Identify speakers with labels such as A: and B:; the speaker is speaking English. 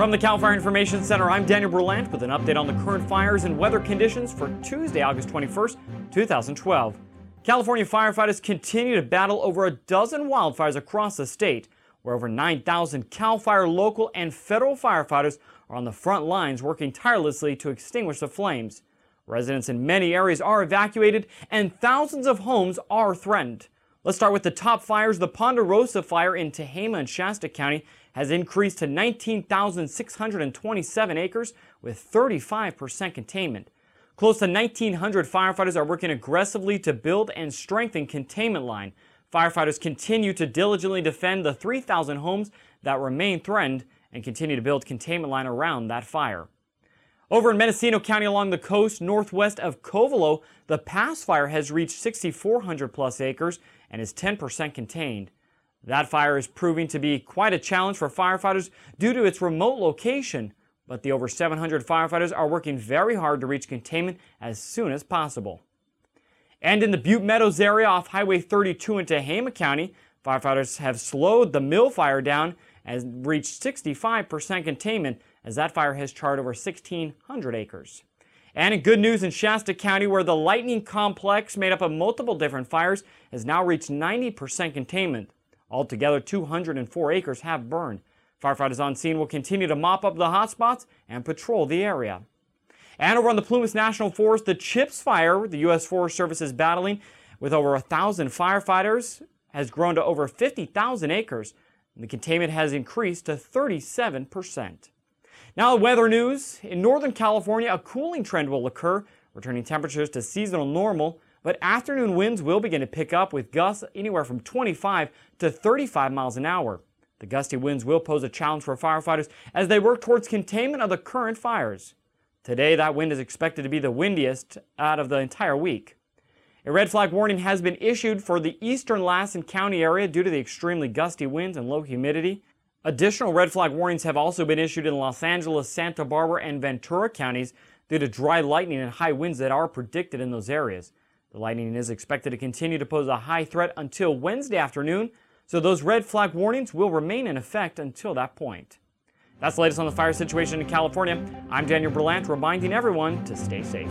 A: From the CAL FIRE Information Center, I'm Daniel Berlant with an update on the current fires and weather conditions for Tuesday, August 21st, 2012. California firefighters continue to battle over a dozen wildfires across the state, where over 9,000 CAL FIRE local and federal firefighters are on the front lines working tirelessly to extinguish the flames. Residents in many areas are evacuated and thousands of homes are threatened. Let's start with the top fires. The Ponderosa fire in Tehama and Shasta County has increased to 19,627 acres with 35% containment. Close to 1,900 firefighters are working aggressively to build and strengthen containment line. Firefighters continue to diligently defend the 3,000 homes that remain threatened and continue to build containment line around that fire. Over in Mendocino County along the coast northwest of Covelo, the Pass Fire has reached 6,400 plus acres and is 10% contained. That fire is proving to be quite a challenge for firefighters due to its remote location, but the over 700 firefighters are working very hard to reach containment as soon as possible. And in the Butte Meadows area off Highway 32 in Tehama County, firefighters have slowed the mill fire down and reached 65% containment as that fire has charred over 1,600 acres. And in good news in Shasta County, where the Lightning Complex, made up of multiple different fires, has now reached 90% containment. Altogether, 204 acres have burned. Firefighters on scene will continue to mop up the hotspots and patrol the area. And over on the Plumas National Forest, the Chips Fire, the U.S. Forest Service is battling with over a thousand firefighters, has grown to over 50,000 acres. And the containment has increased to 37 percent. Now, weather news. In Northern California, a cooling trend will occur, returning temperatures to seasonal normal, but afternoon winds will begin to pick up with gusts anywhere from 25 to 35 miles an hour. The gusty winds will pose a challenge for firefighters as they work towards containment of the current fires. Today, that wind is expected to be the windiest out of the entire week. A red flag warning has been issued for the eastern Lassen County area due to the extremely gusty winds and low humidity. Additional red flag warnings have also been issued in Los Angeles, Santa Barbara, and Ventura counties due to dry lightning and high winds that are predicted in those areas. The lightning is expected to continue to pose a high threat until Wednesday afternoon, so those red flag warnings will remain in effect until that point. That's the latest on the fire situation in California. I'm Daniel Berlant, reminding everyone to stay safe.